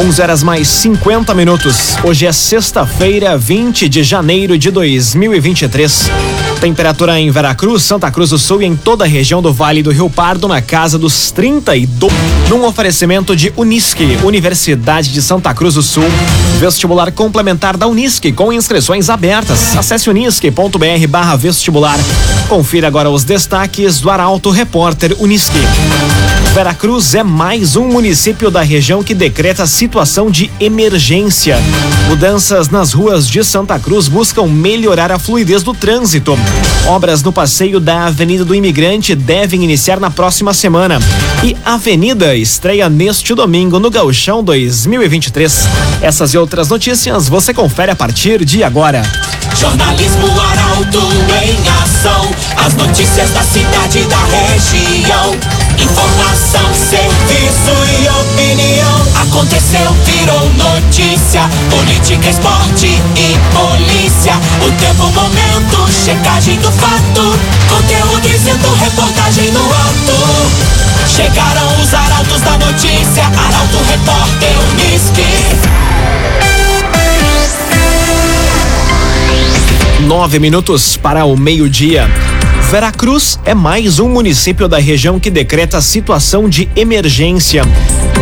11 horas mais 50 minutos. Hoje é sexta-feira, 20 de janeiro de 2023. Temperatura em Veracruz, Santa Cruz do Sul e em toda a região do Vale do Rio Pardo na casa dos 32. Num oferecimento de Unisque, Universidade de Santa Cruz do Sul. Vestibular complementar da Unisque com inscrições abertas. Acesse unisque.br barra vestibular. Confira agora os destaques do Arauto Repórter Unisque. Veracruz é mais um município da região que decreta situação de emergência. Mudanças nas ruas de Santa Cruz buscam melhorar a fluidez do trânsito. Obras no passeio da Avenida do Imigrante devem iniciar na próxima semana. E Avenida estreia neste domingo no Gauchão 2023. Essas e outras notícias você confere a partir de agora. Jornalismo Arauto em ação. As notícias da cidade e da região. Informação, serviço e opinião. Aconteceu, virou notícia. Política, esporte e polícia. O tempo, momento, checagem do fato. Conteúdo dizendo, reportagem no ato. Chegaram os arautos da notícia. Arauto, repórter, Unisque. Nove minutos para o meio-dia. Veracruz é mais um município da região que decreta situação de emergência.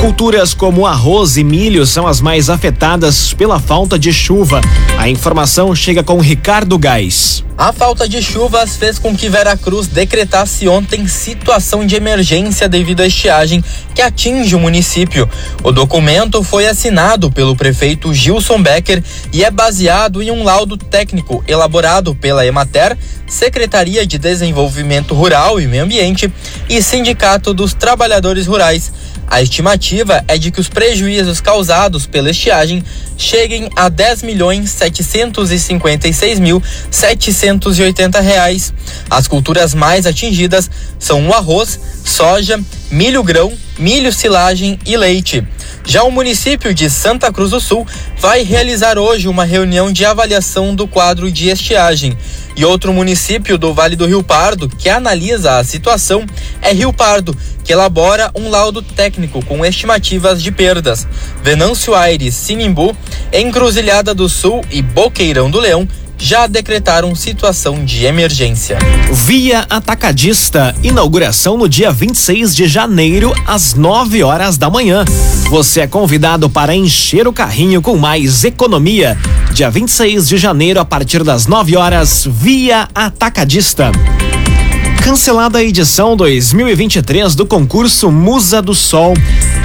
Culturas como arroz e milho são as mais afetadas pela falta de chuva. A informação chega com Ricardo Gás. A falta de chuvas fez com que Veracruz decretasse ontem situação de emergência devido à estiagem que atinge o município. O documento foi assinado pelo prefeito Gilson Becker e é baseado em um laudo técnico elaborado pela Emater, Secretaria de Desenvolvimento Rural e Meio Ambiente e Sindicato dos Trabalhadores Rurais. A estimativa é de que os prejuízos causados pela estiagem cheguem a 10 milhões 756 mil 780 reais. As culturas mais atingidas são o arroz, soja, milho grão, milho silagem e leite. Já o município de Santa Cruz do Sul vai realizar hoje uma reunião de avaliação do quadro de estiagem. E outro município do Vale do Rio Pardo que analisa a situação é Rio Pardo, que elabora um laudo técnico com estimativas de perdas. Venâncio Aires, Sinimbu, Encruzilhada do Sul e Boqueirão do Leão já decretaram situação de emergência. Via Atacadista, inauguração no dia 26 de janeiro, às 9 horas da manhã. Você é convidado para encher o carrinho com mais economia. Dia 26 de janeiro, a partir das 9 horas, Via Atacadista. Cancelada a edição 2023 do concurso Musa do Sol.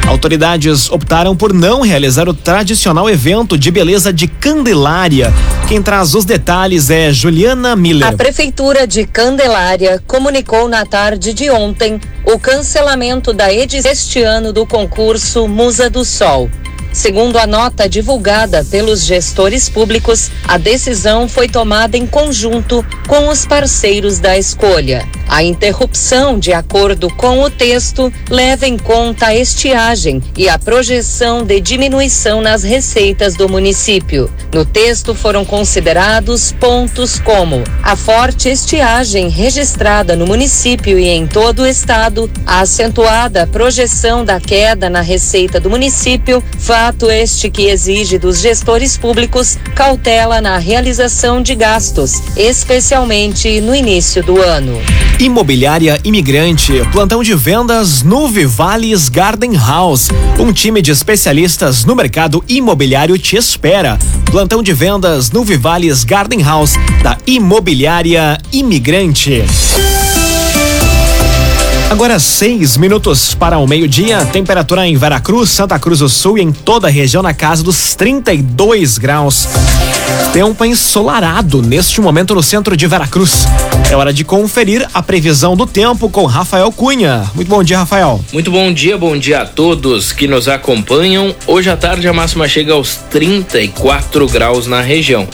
Autoridades optaram por não realizar o tradicional evento de beleza de Candelária. Quem traz os detalhes é Juliana Miller. A Prefeitura de Candelária comunicou na tarde de ontem o cancelamento da edição este ano do concurso Musa do Sol. Segundo a nota divulgada pelos gestores públicos, a decisão foi tomada em conjunto com os parceiros da escolha. A interrupção, de acordo com o texto, leva em conta a estiagem e a projeção de diminuição nas receitas do município. No texto foram considerados pontos como a forte estiagem registrada no município e em todo o estado, a acentuada projeção da queda na receita do município, fato este que exige dos gestores públicos cautela na realização de gastos, especialmente no início do ano. Imobiliária Imigrante, plantão de vendas no Vivales Garden House. Um time de especialistas no mercado imobiliário te espera. Plantão de vendas no Vivales Garden House da Imobiliária Imigrante. Agora seis minutos para o meio-dia, temperatura em Veracruz, Santa Cruz do Sul e em toda a região na casa dos 32 graus. Tempo ensolarado neste momento no centro de Veracruz. É hora de conferir a previsão do tempo com Rafael Cunha. Muito bom dia, Rafael. Muito bom dia, bom dia a todos que nos acompanham. Hoje à tarde a máxima chega aos 34 graus na região.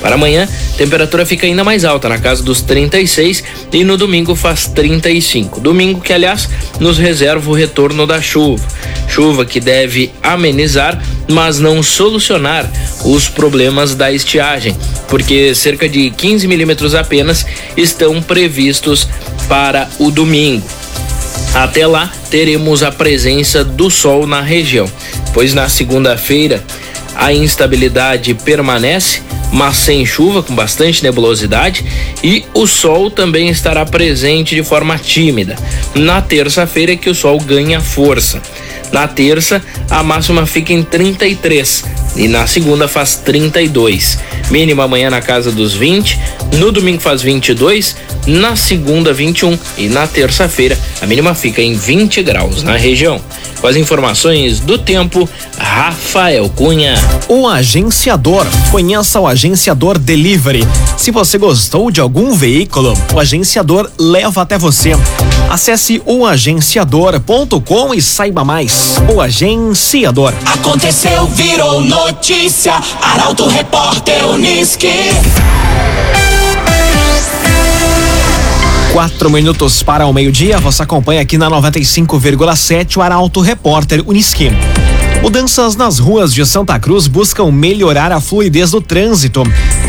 Para amanhã, temperatura fica ainda mais alta, na casa dos 36 e no domingo faz 35. Domingo que, aliás, nos reserva o retorno da chuva. Chuva que deve amenizar, mas não solucionar os problemas da estiagem, porque cerca de 15 milímetros apenas estão previstos para o domingo. Até lá, teremos a presença do sol na região. pois na segunda-feira a instabilidade permanece, mas sem chuva, com bastante nebulosidade, e o sol também estará presente de forma tímida. Na terça-feira é que o sol ganha força. Na terça, a máxima fica em 33 e na segunda faz 32. Mínima amanhã na casa dos 20, no domingo faz 22, na segunda 21 e na terça-feira a mínima fica em 20 graus na região. Com as informações do tempo, Rafael Cunha. O agenciador. Conheça o agenciador Delivery. Se você gostou de algum veículo, o agenciador leva até você. Acesse oagenciador.com e saiba mais. O agenciador. Aconteceu, virou notícia. Arauto Repórter Uniski. Quatro minutos para o meio-dia, você acompanha aqui na 95,7 o Arauto Repórter Uniski. Mudanças nas ruas de Santa Cruz buscam melhorar a fluidez do trânsito.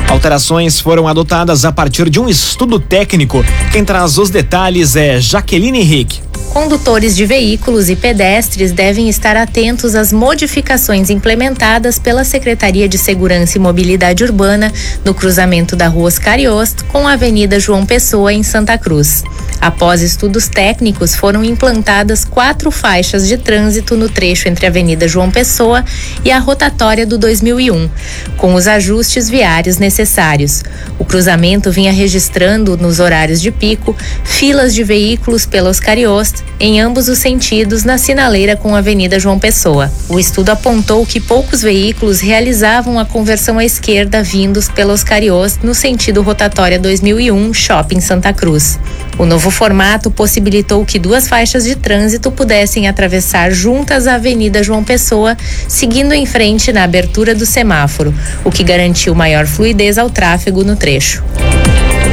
Alterações foram adotadas a partir de um estudo técnico. Quem traz os detalhes é Jaqueline Henrique. Condutores de veículos e pedestres devem estar atentos às modificações implementadas pela Secretaria de Segurança e Mobilidade Urbana no cruzamento da Rua Oscariost com a Avenida João Pessoa, em Santa Cruz. Após estudos técnicos, foram implantadas quatro faixas de trânsito no trecho entre a Avenida João Pessoa e a rotatória do 2001, com os ajustes viários necessários. O cruzamento vinha registrando, nos horários de pico, filas de veículos pela Oscariost em ambos os sentidos na sinaleira com a Avenida João Pessoa. O estudo apontou que poucos veículos realizavam a conversão à esquerda vindos pela Oscariost no sentido rotatória 2001 Shopping Santa Cruz. O novo formato possibilitou que duas faixas de trânsito pudessem atravessar juntas a Avenida João Pessoa, seguindo em frente na abertura do semáforo, o que garantiu maior fluidez ao tráfego no trecho.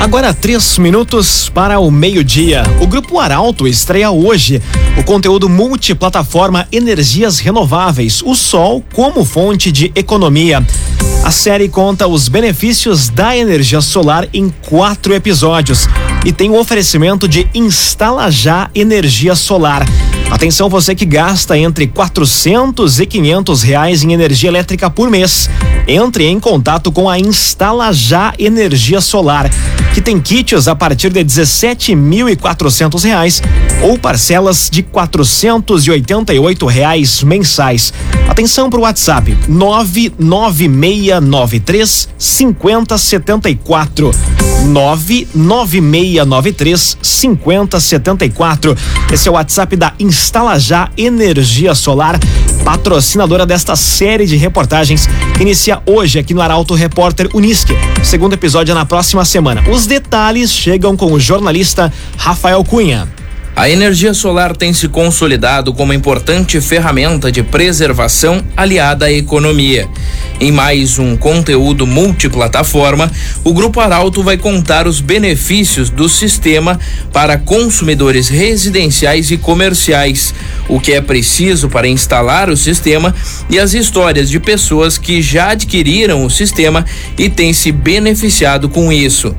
Agora três minutos para o meio-dia. O Grupo Arauto estreia hoje o conteúdo multiplataforma Energias Renováveis, o Sol como fonte de economia. A série conta os benefícios da energia solar em quatro episódios e tem o oferecimento de Instala Já Energia Solar. Atenção você que gasta entre 400 e 500 reais em energia elétrica por mês. Entre em contato com a Instala Já Energia Solar, que tem kits a partir de 17.400 reais ou parcelas de 488 reais mensais. Atenção para o WhatsApp 99693 5074 99693 5074. Esse é o WhatsApp da Instala Já Energia Solar, patrocinadora desta série de reportagens que inicia hoje aqui no Arauto Repórter Unisque. Segundo episódio é na próxima semana. Os detalhes chegam com o jornalista Rafael Cunha. A energia solar tem se consolidado como importante ferramenta de preservação aliada à economia. Em mais um conteúdo multiplataforma, o Grupo Arauto vai contar os benefícios do sistema para consumidores residenciais e comerciais, o que é preciso para instalar o sistema e as histórias de pessoas que já adquiriram o sistema e têm se beneficiado com isso.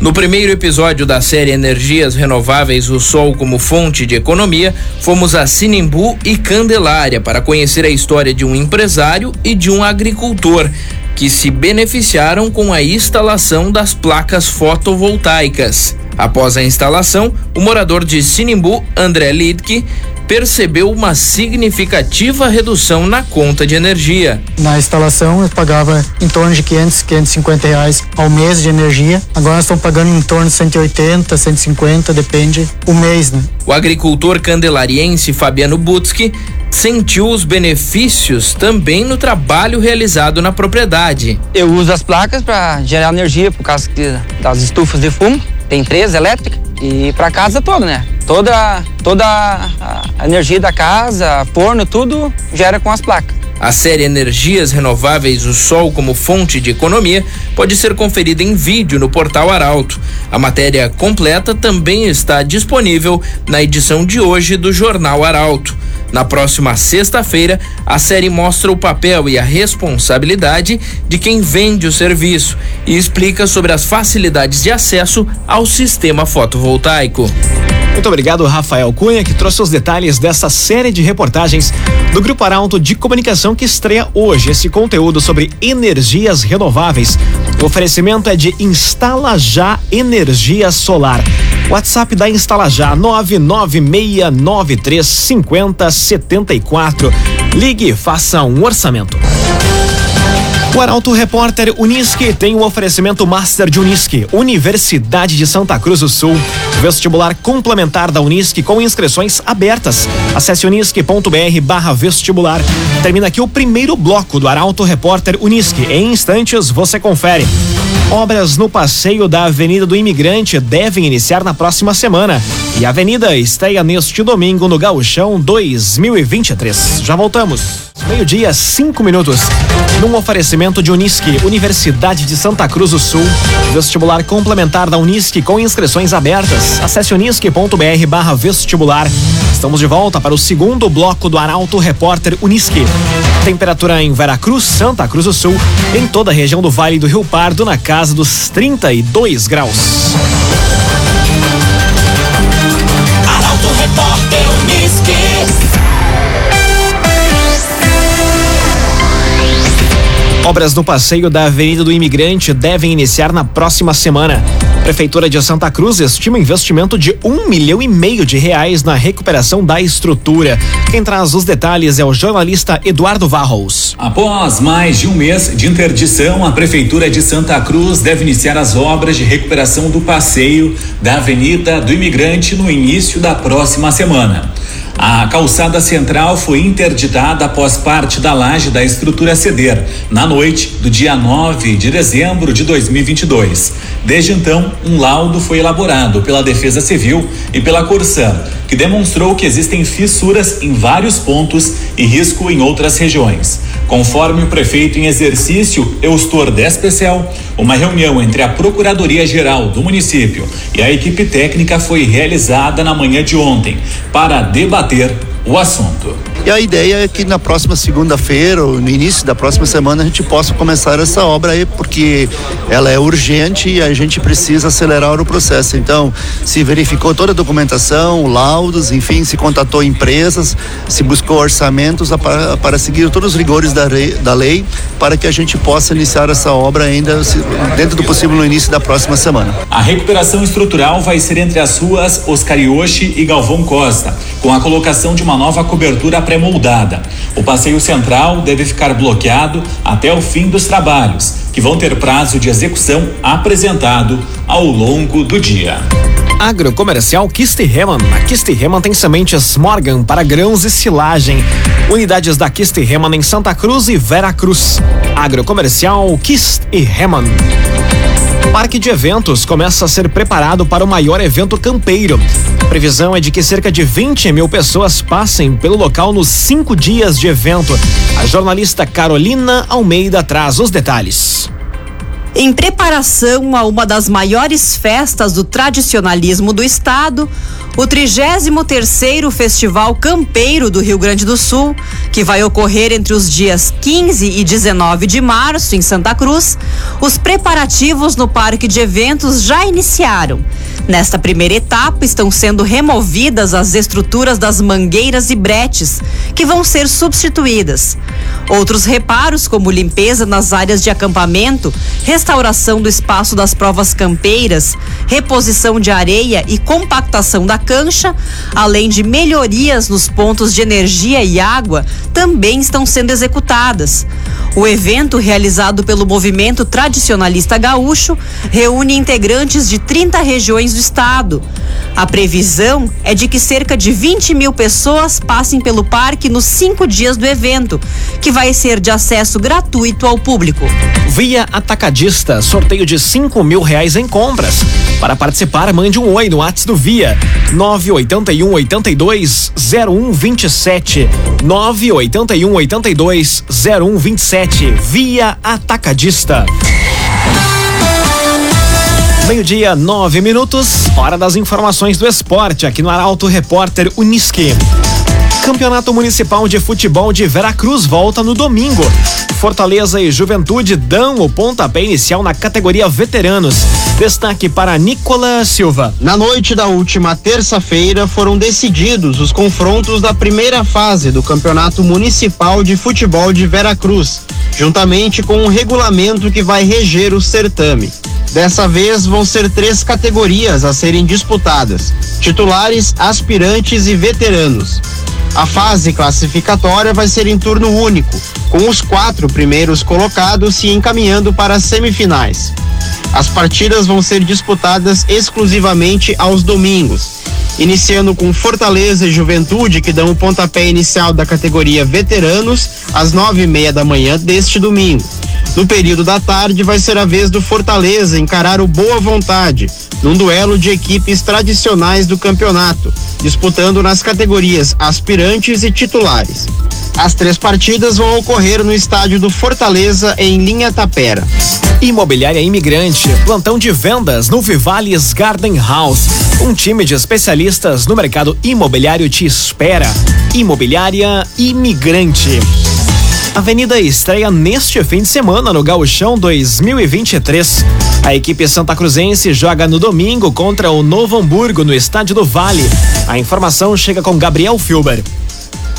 No primeiro episódio da série Energias Renováveis, o Sol como fonte de economia, fomos a Sinimbu e Candelária para conhecer a história de um empresário e de um agricultor que se beneficiaram com a instalação das placas fotovoltaicas. Após a instalação, o morador de Sinimbu, André Lidke, percebeu uma significativa redução na conta de energia. Na instalação eu pagava em torno de 500, 550 reais ao mês de energia. Agora nós estamos pagando em torno de 180, 150, depende o mês, né? O agricultor candelariense Fabiano Butski sentiu os benefícios também no trabalho realizado na propriedade. Eu uso as placas para gerar energia por causa das estufas de fumo. Tem três elétricas e para casa toda, né? Toda, toda a energia da casa, forno, tudo gera com as placas. A série Energias Renováveis o Sol como fonte de economia pode ser conferida em vídeo no portal Arauto. A matéria completa também está disponível na edição de hoje do Jornal Arauto. Na próxima sexta-feira, a série mostra o papel e a responsabilidade de quem vende o serviço e explica sobre as facilidades de acesso ao sistema fotovoltaico. Muito obrigado, Rafael Cunha, que trouxe os detalhes dessa série de reportagens do Grupo Arauto de Comunicação que estreia hoje esse conteúdo sobre energias renováveis. O oferecimento é de Instala Já Energia Solar. WhatsApp da Instala Já 996935074. Ligue, faça um orçamento. O Arauto Repórter Unisque tem o um oferecimento Master de Unisque, Universidade de Santa Cruz do Sul. Vestibular complementar da Unisque com inscrições abertas. Acesse unisque.br barra vestibular. Termina aqui o primeiro bloco do Arauto Repórter Unisque. Em instantes você confere. Obras no passeio da Avenida do Imigrante devem iniciar na próxima semana. E a avenida estreia neste domingo no Gauchão 2023. Já voltamos. Meio-dia, cinco minutos. Num oferecimento de Unisque, Universidade de Santa Cruz do Sul. Vestibular complementar da Unisque com inscrições abertas. Acesse unisque.br barra vestibular. Estamos de volta para o segundo bloco do Arauto Repórter Unisque. Temperatura em Veracruz, Santa Cruz do Sul, em toda a região do Vale do Rio Pardo, na casa dos 32 graus. Arauto Repórter Unisque. Obras no passeio da Avenida do Imigrante devem iniciar na próxima semana. Prefeitura de Santa Cruz estima investimento de um milhão e meio de reais na recuperação da estrutura. Quem traz os detalhes é o jornalista Eduardo Varros. Após mais de um mês de interdição, a Prefeitura de Santa Cruz deve iniciar as obras de recuperação do passeio da Avenida do Imigrante no início da próxima semana. A calçada central foi interditada após parte da laje da estrutura ceder, na noite do dia 9 de dezembro de 2022. Desde então, um laudo foi elaborado pela Defesa Civil e pela Corsã, que demonstrou que existem fissuras em vários pontos e risco em outras regiões. Conforme o prefeito em exercício, Eustor Despecel, uma reunião entre a Procuradoria-Geral do município e a equipe técnica foi realizada na manhã de ontem para debater Napier o assunto. E a ideia é que na próxima segunda-feira, ou no início da próxima semana, a gente possa começar essa obra aí, porque ela é urgente e a gente precisa acelerar o processo. Então, se verificou toda a documentação, laudos, enfim, se contatou empresas, se buscou orçamentos para, para seguir todos os rigores da, rei, da lei, para que a gente possa iniciar essa obra ainda dentro do possível no início da próxima semana. A recuperação estrutural vai ser entre as ruas Oscar Yoshi e Galvão Costa, com a colocação de uma nova cobertura pré-moldada. O passeio central deve ficar bloqueado até o fim dos trabalhos, que vão ter prazo de execução apresentado ao longo do dia. Agrocomercial Kistihemann. A Kistihemann tem sementes Morgan para grãos e silagem. Unidades da Kistihemann em Santa Cruz e Vera Cruz. Agrocomercial Kistihemann. Parque de eventos começa a ser preparado para o maior evento campeiro. A previsão é de que cerca de 20 mil pessoas passem pelo local nos cinco dias de evento. A jornalista Carolina Almeida traz os detalhes. Em preparação a uma das maiores festas do tradicionalismo do estado, o 33º Festival Campeiro do Rio Grande do Sul, que vai ocorrer entre os dias 15 e 19 de março em Santa Cruz, os preparativos no parque de eventos já iniciaram. Nesta primeira etapa estão sendo removidas as estruturas das mangueiras e bretes, que vão ser substituídas. Outros reparos, como limpeza nas áreas de acampamento, restauração do espaço das provas campeiras, reposição de areia e compactação da cancha, além de melhorias nos pontos de energia e água, também estão sendo executadas. O evento, realizado pelo movimento tradicionalista gaúcho, reúne integrantes de 30 regiões do estado. A previsão é de que cerca de 20 mil pessoas passem pelo parque nos cinco dias do evento, que vai ser de acesso gratuito ao público. Via Atacadista, sorteio de 5 mil reais em compras. Para participar, mande um oi no WhatsApp do Via 981 82 0127 981 82 0127 Via Atacadista. Meio-dia, nove minutos, hora das informações do esporte aqui no Arauto Repórter Unisque. Campeonato Municipal de Futebol de Veracruz volta no domingo. Fortaleza e Juventude dão o pontapé inicial na categoria veteranos. Destaque para Nicolas Silva. Na noite da última terça-feira foram decididos os confrontos da primeira fase do Campeonato Municipal de Futebol de Veracruz, juntamente com o regulamento que vai reger o certame. Dessa vez vão ser três categorias a serem disputadas: titulares, aspirantes e veteranos. A fase classificatória vai ser em turno único, com os quatro primeiros colocados se encaminhando para as semifinais. As partidas vão ser disputadas exclusivamente aos domingos, iniciando com Fortaleza e Juventude, que dão o pontapé inicial da categoria Veteranos, às nove e meia da manhã deste domingo. No período da tarde, vai ser a vez do Fortaleza encarar o Boa Vontade, num duelo de equipes tradicionais do campeonato, disputando nas categorias aspirantes e titulares. As três partidas vão ocorrer no estádio do Fortaleza, em Linha Tapera. Imobiliária Imigrante, plantão de vendas no Vivales Garden House. Um time de especialistas no mercado imobiliário te espera. Imobiliária Imigrante. Avenida estreia neste fim de semana no Gauchão 2023. A equipe santa cruzense joga no domingo contra o Novo Hamburgo no Estádio do Vale. A informação chega com Gabriel Filber.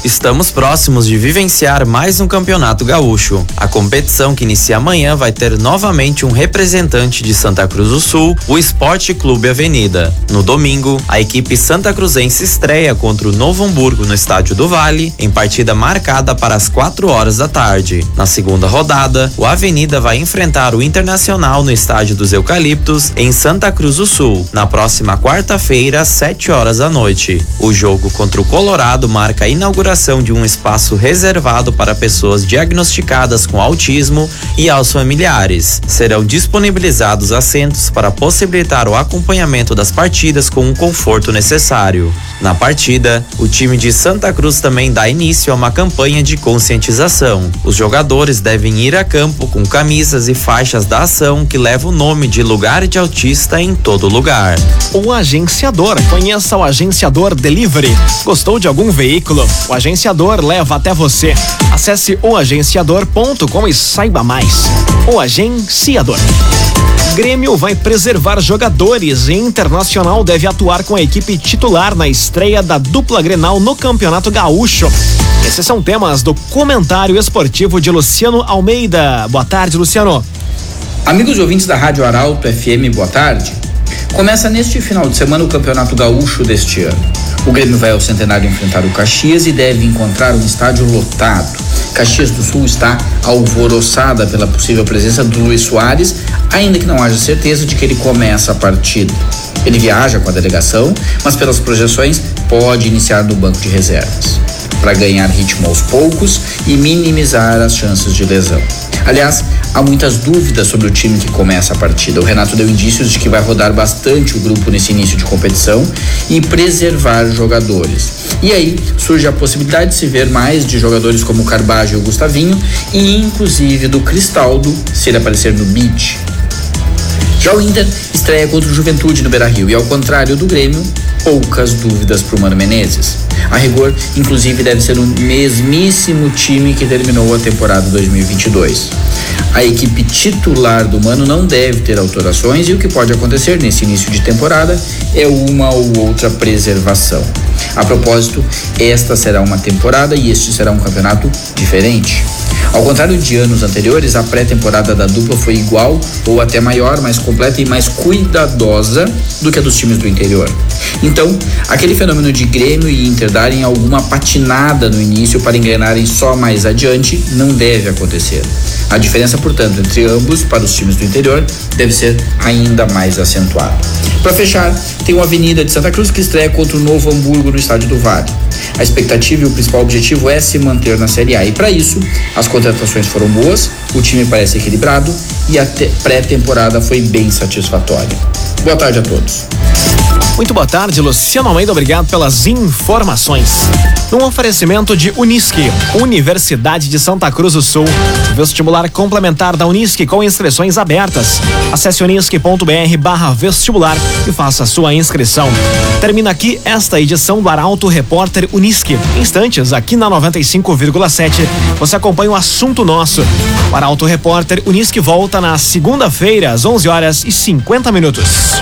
Estamos próximos de vivenciar mais um campeonato gaúcho. A competição que inicia amanhã vai ter novamente um representante de Santa Cruz do Sul, o Esporte Clube Avenida. No domingo, a equipe santa cruzense estreia contra o Novo Hamburgo no Estádio do Vale, em partida marcada para as 4 horas da tarde. Na segunda rodada, o Avenida vai enfrentar o Internacional no Estádio dos Eucaliptos, em Santa Cruz do Sul, na próxima quarta-feira, às 7 horas da noite. O jogo contra o Colorado marca a inauguração de um espaço reservado para pessoas diagnosticadas com autismo e aos familiares. Serão disponibilizados assentos para possibilitar o acompanhamento das partidas com o conforto necessário. Na partida, o time de Santa Cruz também dá início a uma campanha de conscientização. Os jogadores devem ir a campo com camisas e faixas da ação que leva o nome de Lugar de Autista em todo lugar. O agenciador. Conheça o agenciador Delivery. Gostou de algum veículo? O agenciador leva até você. Acesse oagenciador.com e saiba mais. O agenciador. Grêmio vai preservar jogadores e Internacional deve atuar com a equipe titular na estreia da dupla Grenal no Campeonato Gaúcho. Esses são temas do comentário esportivo de Luciano Almeida. Boa tarde, Luciano. Amigos e ouvintes da Rádio Arauto FM, boa tarde. Começa neste final de semana o Campeonato Gaúcho deste ano. O Grêmio vai ao Centenário enfrentar o Caxias e deve encontrar um estádio lotado. Caxias do Sul está alvoroçada pela possível presença do Luiz Soares, ainda que não haja certeza de que ele começa a partida. Ele viaja com a delegação, mas pelas projeções pode iniciar no banco de reservas, para ganhar ritmo aos poucos e minimizar as chances de lesão. Aliás, há muitas dúvidas sobre o time que começa a partida. O Renato deu indícios de que vai rodar bastante o grupo nesse início de competição e preservar jogadores. E aí surge a possibilidade de se ver mais de jogadores como Carbajo e o Gustavinho e inclusive do Cristaldo se ele aparecer no bid. Já o Inter estreia contra o Juventude no Beira-Rio e ao contrário do Grêmio, poucas dúvidas para o Mano Menezes. A rigor, inclusive, deve ser o mesmíssimo time que terminou a temporada 2022. A equipe titular do Mano não deve ter alterações e o que pode acontecer nesse início de temporada é uma ou outra preservação. A propósito, esta será uma temporada e este será um campeonato diferente. Ao contrário de anos anteriores, a pré-temporada da dupla foi igual ou até maior, mais completa e mais cuidadosa do que a dos times do interior. Então, aquele fenômeno de Grêmio e Inter darem alguma patinada no início para engrenarem só mais adiante não deve acontecer. A diferença, portanto, entre ambos para os times do interior deve ser ainda mais acentuada. Para fechar, tem uma Avenida de Santa Cruz que estreia contra o Novo Hamburgo no estádio do Vale. A expectativa e o principal objetivo é se manter na Série A. E para isso, as contratações foram boas, o time parece equilibrado e a pré-temporada foi bem satisfatória. Boa tarde a todos. Muito boa tarde, Luciano Almeida. Obrigado pelas informações. Um oferecimento de Unisque, Universidade de Santa Cruz do Sul. Vestibular complementar da Unisque com inscrições abertas. Acesse unisque.br barra vestibular e faça sua inscrição. Termina aqui esta edição do Arauto Repórter Unisque. Instantes, aqui na 95,7, você acompanha o assunto nosso. O Arauto Repórter Unisque volta na segunda-feira, às 11 horas e 50 minutos.